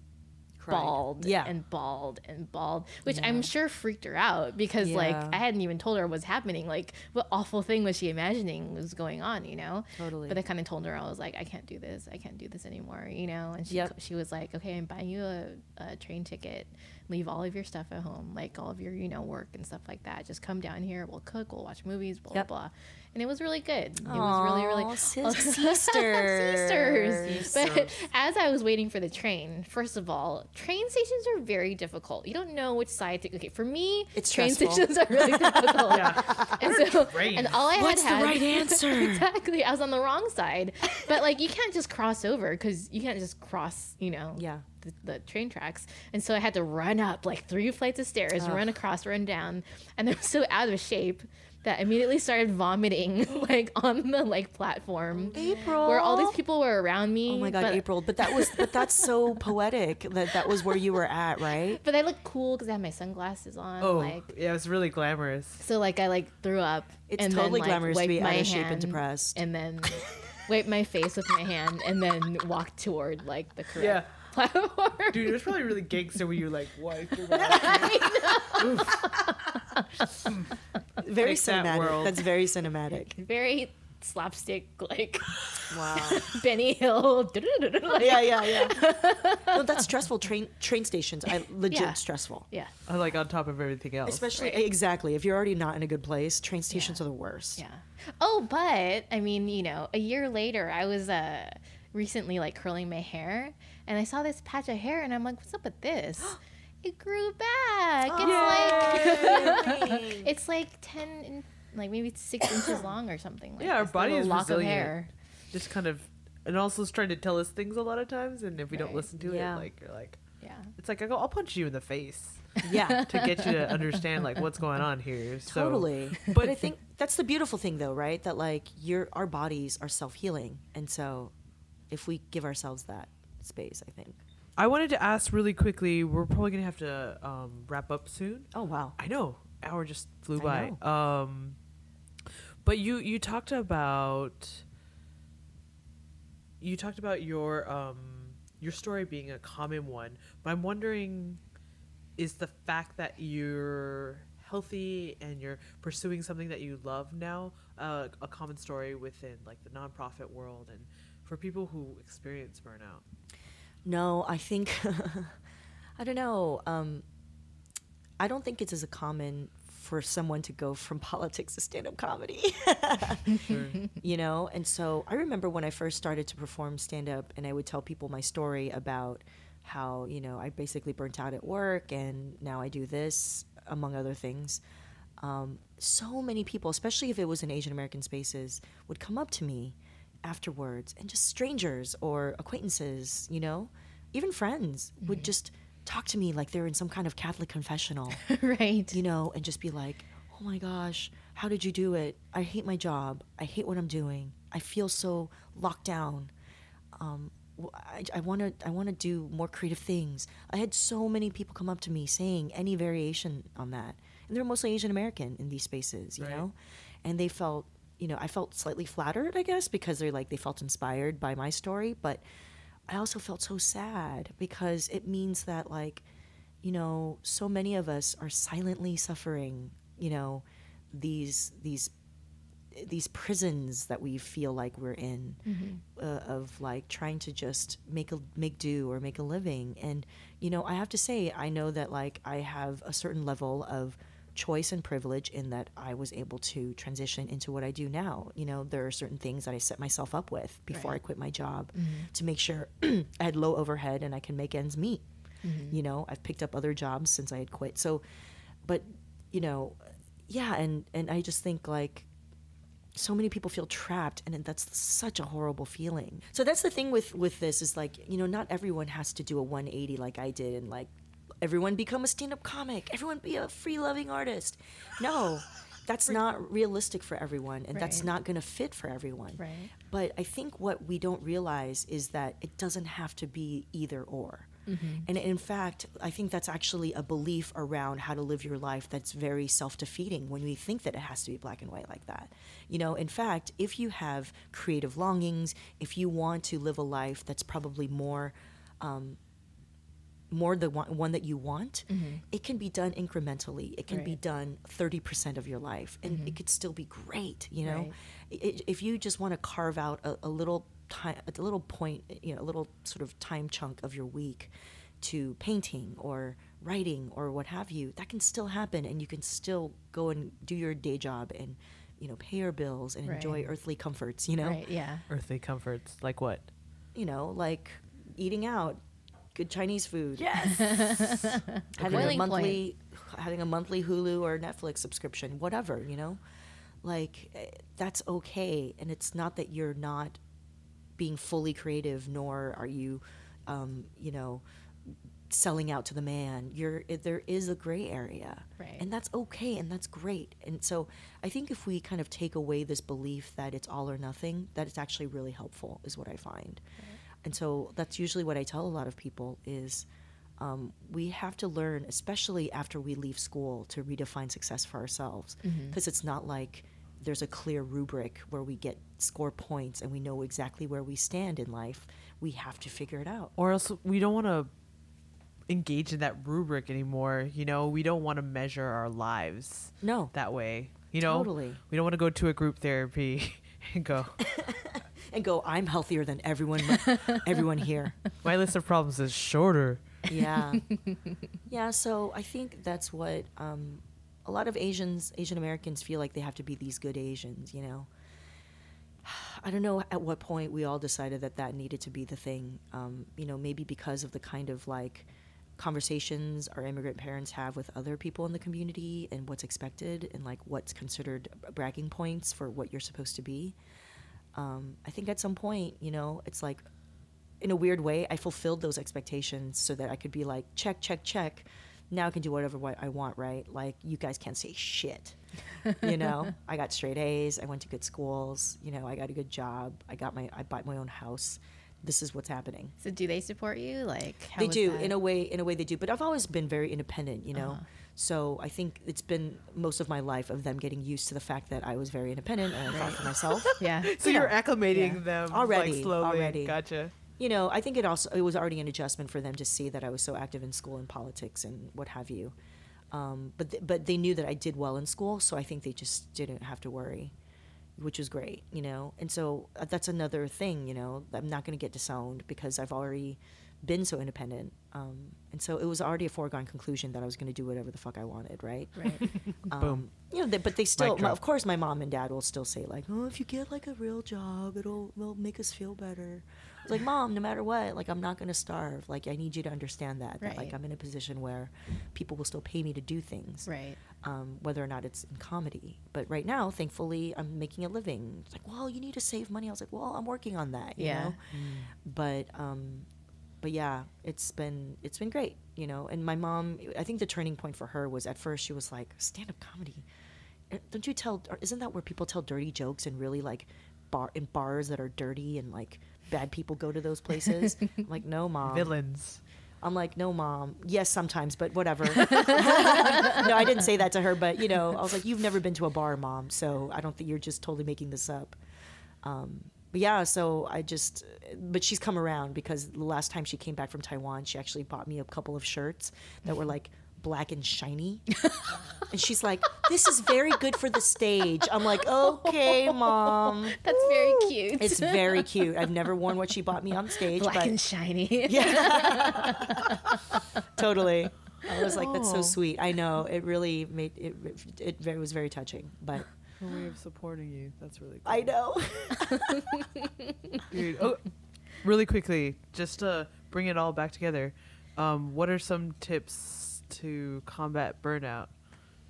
Bawled Yeah. and bald and bald, which I'm sure freaked her out because like I hadn't even told her what was happening. Like what awful thing was she imagining was going on, you know? Totally. But I kind of told her I was like, I can't do this. I can't do this anymore, you know? And she Yep. she was like, okay, I'm buying you a, a train ticket. leave all of your stuff at home, like all of your, you know, work and stuff like that. Just come down here. We'll cook. We'll watch movies. Blah Yep. blah blah. And it was really good. It was really really Aw, sis- sisters. sisters. But as I was waiting for the train, first of all, train stations are very difficult. You don't know which side to. Okay, for me, It's train stressful. stations are really difficult. Yeah. And so, train? and all I What's the had had right answer? exactly. I was on the wrong side, but like you can't just cross over because you can't just cross, you know, Yeah. the, the train tracks. And so I had to run up like three flights of stairs, run across, run down, and I was so out of shape that immediately started vomiting like on the like platform. April. Where all these people were around me. Oh my God, but, April! But that was, but that's so poetic that that was where you were at, right? But I looked cool because I had my sunglasses on. Oh, Like yeah, it was really glamorous. so, like I like threw up. It's and totally then, like, glamorous to wiped be out my of shape and depressed. and then wipe my face with my hand, and then walk toward like the correct Yeah. platform. Dude, it was probably really gangster when you like wiped your mouth. Very Take that, cinematic. world. That's very cinematic. Very slapstick, like Wow. Benny Hill. like, yeah, yeah, yeah. No, that's stressful. Train train stations, I legit Yeah. stressful. yeah, I like on top of everything else. Especially exactly if you're already not in a good place, train stations are the worst. yeah. Oh, but I mean, you know, a year later, I was uh recently like curling my hair, and I saw this patch of hair, and I'm like, what's up with this? It grew back. It's like it's like ten, in, like maybe six inches long or something. Like Yeah, our this body is lock resilient. of hair. just kind of, and also it's trying to tell us things a lot of times, and if we don't listen to Yeah. it, like you're like, Yeah. it's like I go, I'll punch you in the face Yeah, to get you to understand like what's going on here. So, totally. But I think that's the beautiful thing, though, right? That like your our bodies are self healing, and so if we give ourselves that space, I think. I wanted to ask really quickly. We're probably gonna have to um, wrap up soon. Oh wow. I know, hour just flew I by. Um, but you you talked about you talked about your um your story being a common one, but I'm wondering, is the fact that you're healthy and you're pursuing something that you love now uh, a common story within like the nonprofit world and for people who experience burnout? No, I think I don't know. Um, I don't think it's as common for someone to go from politics to stand-up comedy. you know, and so I remember when I first started to perform stand-up, and I would tell people my story about how you know I basically burnt out at work, and now I do this, among other things. Um, so many people, especially if it was in Asian American spaces, would come up to me afterwards, and just strangers or acquaintances, you know, even friends, would just talk to me like they're in some kind of Catholic confessional right. you know, and just be like, oh my gosh, how did you do it? I hate my job. I hate what I'm doing. I feel so locked down. Um, I want to I want to do more creative things. I had so many people come up to me saying any variation on that, and they're mostly Asian American in these spaces, you Right. know, and they felt, you know, I felt slightly flattered, I guess, because they're like they felt inspired by my story, but I also felt so sad because it means that like you know, so many of us are silently suffering, you know, these these these prisons that we feel like we're in uh, of like trying to just make a make do or make a living. And you know i have to say i know that like i have a certain level of choice and privilege in that i was able to transition into what i do now. You know there are certain things that i set myself up with before i quit my job mm-hmm. to make sure i had low overhead and i can make ends meet. Mm-hmm. You know i've picked up other jobs since i had quit. So but you know yeah and and i just think like so many people feel trapped and that's such a horrible feeling. So that's the thing with with this is like you know not everyone has to do a 180 like i did and like everyone become a stand-up comic. Everyone be a free loving artist. No that's not realistic for everyone and that's not going to fit for everyone. Right. but i think what we don't realize is that it doesn't have to be either or. And in fact i think that's actually a belief around how to live your life that's very self-defeating when we think that it has to be black and white like that. You know in fact if you have creative longings if you want to live a life that's probably more um, more the one, one that you want mm-hmm. it can be done incrementally it can be done 30% of your life and mm-hmm. it could still be great you know Right. I- if you just want to carve out a, a little time a little point you know a little sort of time chunk of your week to painting or writing or what have you, that can still happen, and you can still go and do your day job and you know pay your bills and enjoy earthly comforts. You know, Right. Yeah. Earthly comforts, like what? you know, like eating out, good Chinese food. Yes. having a Boiling point. monthly having a monthly Hulu or Netflix subscription, whatever, you know? Like eh, that's okay and it's not that you're not being fully creative nor are you um, you know, selling out to the man. You're there is a gray area. Right. And that's okay and that's great. And so I think if we kind of take away this belief that it's all or nothing, that it's actually really helpful is what I find. And so that's usually what I tell a lot of people is um, we have to learn, especially after we leave school, to redefine success for ourselves. Because it's not like there's a clear rubric where we get score points and we know exactly where we stand in life. We have to figure it out. or else we don't want to engage in that rubric anymore. You know, we don't want to measure our lives No, that way. You know, Totally. we don't want to go to a group therapy and go. and go. I'm healthier than everyone. everyone here. My list of problems is shorter. yeah yeah so i think that's what um, a lot of asians asian americans feel like they have to be these good asians you know i don't know at what point we all decided that that needed to be the thing um, you know maybe because of the kind of like conversations our immigrant parents have with other people in the community and what's expected and like what's considered bragging points for what you're supposed to be um, i think at some point you know it's like in a weird way, I fulfilled those expectations so that I could be like, check, check, check. Now I can do whatever I want, right? Like, you guys can't say shit. You know, I got straight A's. I went to good schools. You know, I got a good job. I got my, I bought my own house. This is what's happening. So do they support you? Like how they do that? in a way. In a way, they do. But I've always been very independent. You know. Uh-huh. So I think it's been most of my life of them getting used to the fact that I was very independent and I thought for myself. Yeah. So Yeah. you're acclimating Yeah. them Already, like slowly. already. Gotcha. you know, I think it also it was already an adjustment for them to see that I was so active in school and politics and what have you. Um, but th- but they knew that I did well in school, so I think they just didn't have to worry, which was great, you know. And so uh, that's another thing, you know. I'm not going to get disowned because I've already been so independent, um, and so it was already a foregone conclusion that I was going to do whatever the fuck I wanted, right? Right. Um, Boom. You know, they, but they still, drop. of course, my mom and dad will still say like, "Oh, if you get like a real job, it'll will make us feel better." It's like, mom, no matter what, like I'm not gonna starve. Like I need you to understand that. That like I'm in a position where people will still pay me to do things, right. um, whether or not it's in comedy. But right now, thankfully, I'm making a living. It's like, well, you need to save money. I was like, well, I'm working on that. You Yeah. know? But um, but yeah, it's been it's been great, you know. And my mom, I think the turning point for her was at first she was like, stand up comedy. Uh, Don't you tell? Isn't that where people tell dirty jokes and really like bar in bars that are dirty and like bad people go to those places? I'm like, no, mom. Villains. I'm like, no, mom. Yes, sometimes, but whatever. no, I didn't say that to her, but you know, I was like, you've never been to a bar, mom, so I don't think you're just totally making this up. Um, but yeah, so I just, but she's come around because the last time she came back from Taiwan, she actually bought me a couple of shirts that were like black and shiny. and she's like, this is very good for the stage. I'm like, okay, mom. That's very cute. It's very cute. I've never worn what she bought me on stage, black but and shiny. Yeah. totally. I was like, that's so Oh. sweet. I know it really made it. It, very, was very touching, but A way of supporting you. That's really cool. I know. Dude, oh, really quickly, just to bring it all back together, um, what are some tips to combat burnout,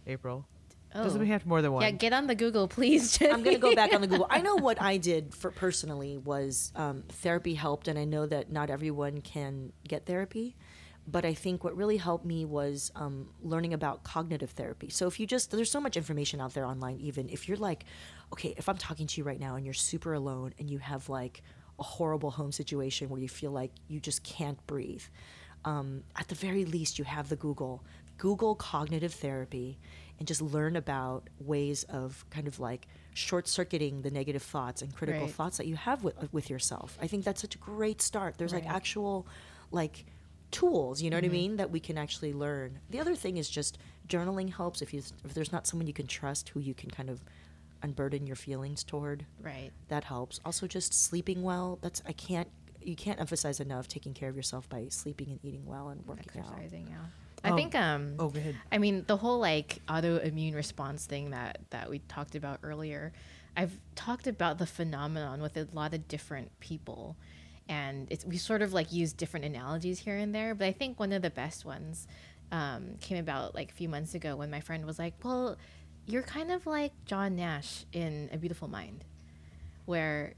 April? Doesn't Oh. mean you have more than one. Yeah, get on the Google, please. I'm gonna go back on the Google. I know what I did for personally was um, therapy helped, and I know that not everyone can get therapy. But I think what really helped me was um, learning about cognitive therapy. So if you just there's so much information out there online. Even if you're like, okay, if I'm talking to you right now and you're super alone and you have like a horrible home situation where you feel like you just can't breathe, um, at the very least you have the Google. Google cognitive therapy and just learn about ways of kind of like short circuiting the negative thoughts and critical Right. thoughts that you have with, with yourself. I think that's such a great start. There's like actual like tools, you know what I mean, that we can actually learn. The other thing is just journaling helps if you if there's not someone you can trust who you can kind of unburden your feelings toward. right. That helps. Also just sleeping well. That's I can't you can't emphasize enough taking care of yourself by sleeping and eating well and working out. Exercising, yeah. I Um, think um Oh, go ahead. I mean, the whole like autoimmune response thing that that we talked about earlier. I've talked about the phenomenon with a lot of different people, and it's we sort of like use different analogies here and there. But I think one of the best ones um, came about like a few months ago when my friend was like, "Well, you're kind of like John Nash in A Beautiful Mind, where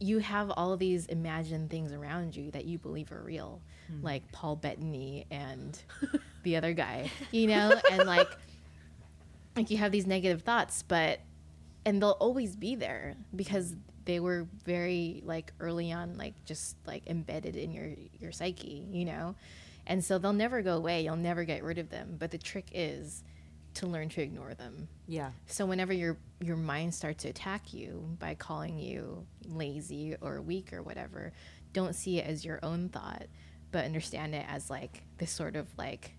you have all these imagined things around you that you believe are real, like Paul Bettany and the other guy, you know, and like like you have these negative thoughts, but and they'll always be there because they were very like early on like just like embedded in your your psyche, you know. And so they'll never go away. You'll never get rid of them. But the trick is to learn to ignore them. Yeah. So whenever your your mind starts to attack you by calling you lazy or weak or whatever, don't see it as your own thought, but understand it as like this sort of like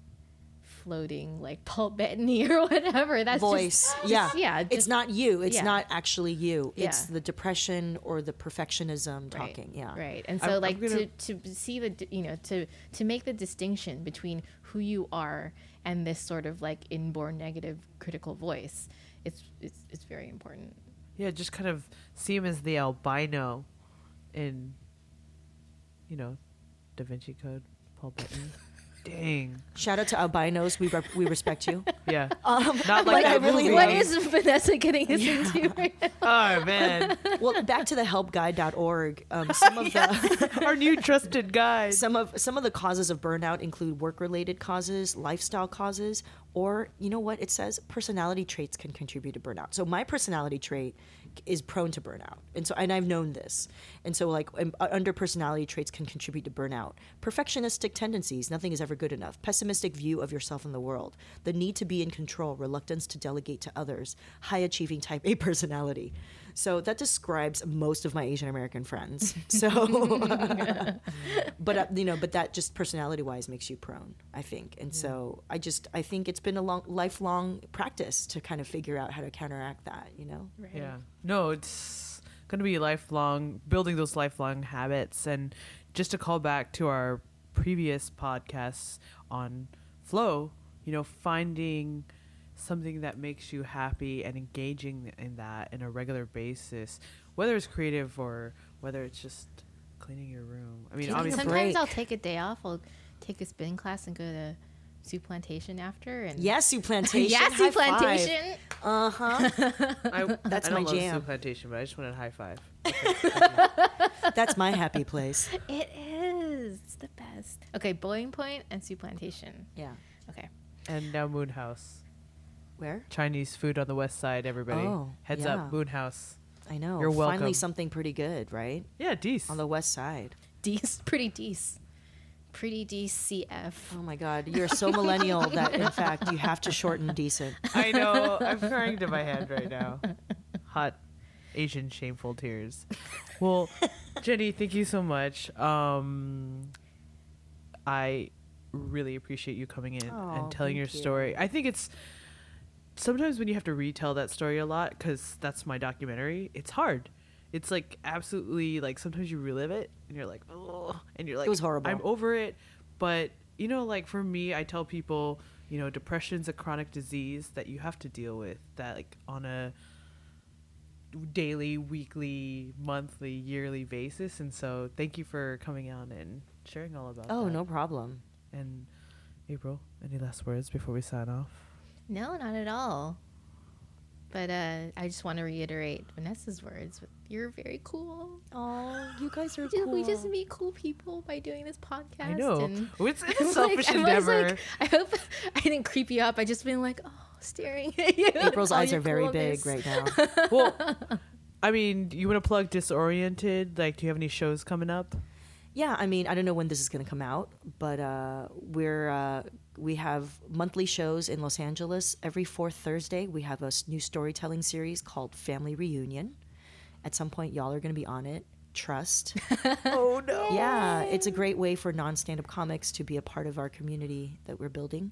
floating like Paul Bettany or whatever. That's Voice. Just, yeah. just- yeah. It's not you. It's yeah. not actually you. It's Yeah. the depression or the perfectionism Right, talking. Yeah. Right. And I'm- so I'm like gonna- to to see the you know to to make the distinction between who you are and this sort of like inborn negative critical voice, it's it's it's very important. Yeah, just kind of see him as the albino in, you know, Da Vinci Code, Paul Bettany. Dang. Shout out to albinos. We rep- we respect you. Yeah. Um, Not but like I really movie. What is Vanessa getting us into right now? Oh man, well, back to the helpguide.org. Um, some of the our new trusted guide. some of some of the causes of burnout include work-related causes, lifestyle causes, or you know what it says personality traits can contribute to burnout. So my personality trait is prone to burnout, and so and I've known this, and so like um, under personality traits can contribute to burnout. Perfectionistic tendencies, nothing is ever good enough. Pessimistic view of yourself and the world, the need to be in control, reluctance to delegate to others, high achieving type A personality. So that describes most of my Asian American friends. So but uh, you know, but that just personality wise makes you prone, I think. And so I just I think it's been a long lifelong practice to kind of figure out how to counteract that. You know. Right. Yeah. No, it's going to be lifelong, building those lifelong habits. And just to call back to our previous podcasts on flow, you know, finding something that makes you happy and engaging in that in a regular basis, whether it's creative or whether it's just cleaning your room. I mean, obviously, Sometimes break. I'll take a day off. I'll take a spin class and go to Souplantation after. And Yes, you plantation. yes, high Souplantation. Uh huh. That's I my don't love jam. Soup plantation, but I just wanted a high five. That's my happy place. It is. It's the best. Okay, Boiling Point and Souplantation. Yeah. Okay. And now Moon House. Where? Chinese food on the west side, everybody. Oh, Heads yeah. up, Moon House. I know. You're welcome. Finally, something pretty good, right? Yeah, Dees. On the west side. Dees, pretty Dees. Pretty DCF. Oh my God, you're so millennial that in fact you have to shorten decent. I know. I'm crying to my hand right now. Hot Asian shameful tears. Well, Jenny, thank you so much. Um, I really appreciate you coming in Oh, and telling your thank you. story. I think it's sometimes when you have to retell that story a lot because that's my documentary. It's hard. It's like absolutely like sometimes you relive it and you're like, oh, and you're like, it was horrible. I'm over it. But you know, like for me, I tell people, you know, depression's a chronic disease that you have to deal with that like on a daily, weekly, monthly, yearly basis. And so, thank you for coming on and sharing all about. That. Oh, that. no problem. And April, any last words before we sign off? No, not at all. But uh, I just want to reiterate Vanessa's words. You're very cool. Oh, you guys are We just, cool. we just meet cool people by doing this podcast. I know And it's, it's a selfish like- I endeavor. like- I hope I didn't creep you up. I just been like, oh, staring at you. April's eyes are very coolness. big right now. well, I mean, you want to plug Disoriented? Like, do you have any shows coming up? Yeah, I mean, I don't know when this is going to come out, but uh, we're uh, we have monthly shows in Los Angeles every fourth Thursday. We have a new storytelling series called Family Reunion. At some point, y'all are going to be on it. Trust. Oh no! yeah, it's a great way for non-stand-up comics to be a part of our community that we're building.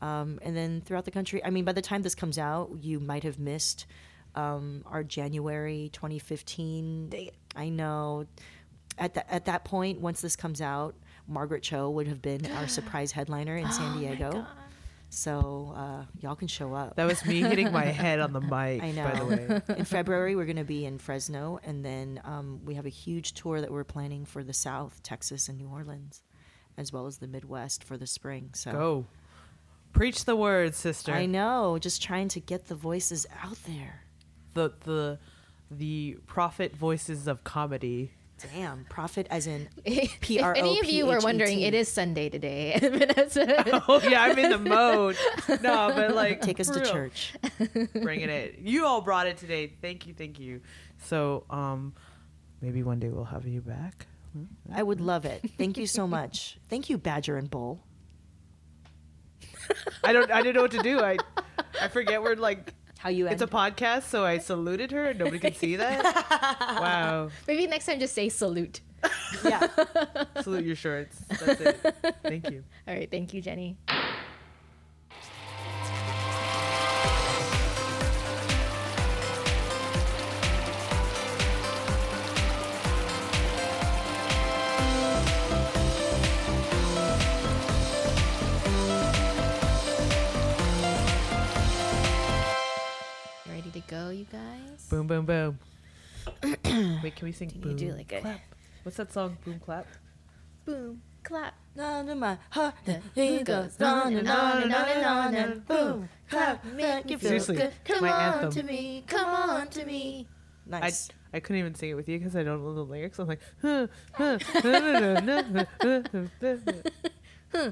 Um, and then throughout the country, I mean, by the time this comes out, you might have missed um, our January 2015. I know. At, the, at that point, once this comes out, Margaret Cho would have been our surprise headliner in San Oh my Diego. gosh. So uh, y'all can show up. That was me hitting my head on the mic. I By the know. way, in February, we're going to be in Fresno, and then um, we have a huge tour that we're planning for the South, Texas, and New Orleans, as well as the Midwest for the spring. So go preach the word, sister. I know, just trying to get the voices out there. the the the prophet voices of comedy. Damn, profit as in if P R O any of you were wondering, P H T. it is Sunday today. Vanessa. Oh yeah, I'm in the mode. No, but like take us to real, church. Bringing it. You all brought it today. Thank you, thank you. So um, maybe one day we'll have you back. I would love it. Thank you so much. Thank you, Badger and Bull. I don't. I didn't know what to do. I I forget we're like. How you It's a podcast, so I saluted her. and Nobody can see that. wow. Maybe next time just say salute. yeah. Salute your shorts. That's it. Thank you. All right, thank you, Jenny. Go, you guys? Boom, boom, boom. Wait, can we sing? you boom, do like a- clap? What's that song? Boom, clap. Boom, clap. Under my heart, The it goes on and on and on and on and boom, clap, make you feel Seriously, good. Come my on anthem. to me, come on to me. I, Nice. I couldn't even sing it with you because I don't know the lyrics. I'm like, huh, huh, na, na, na, na, na, na, na.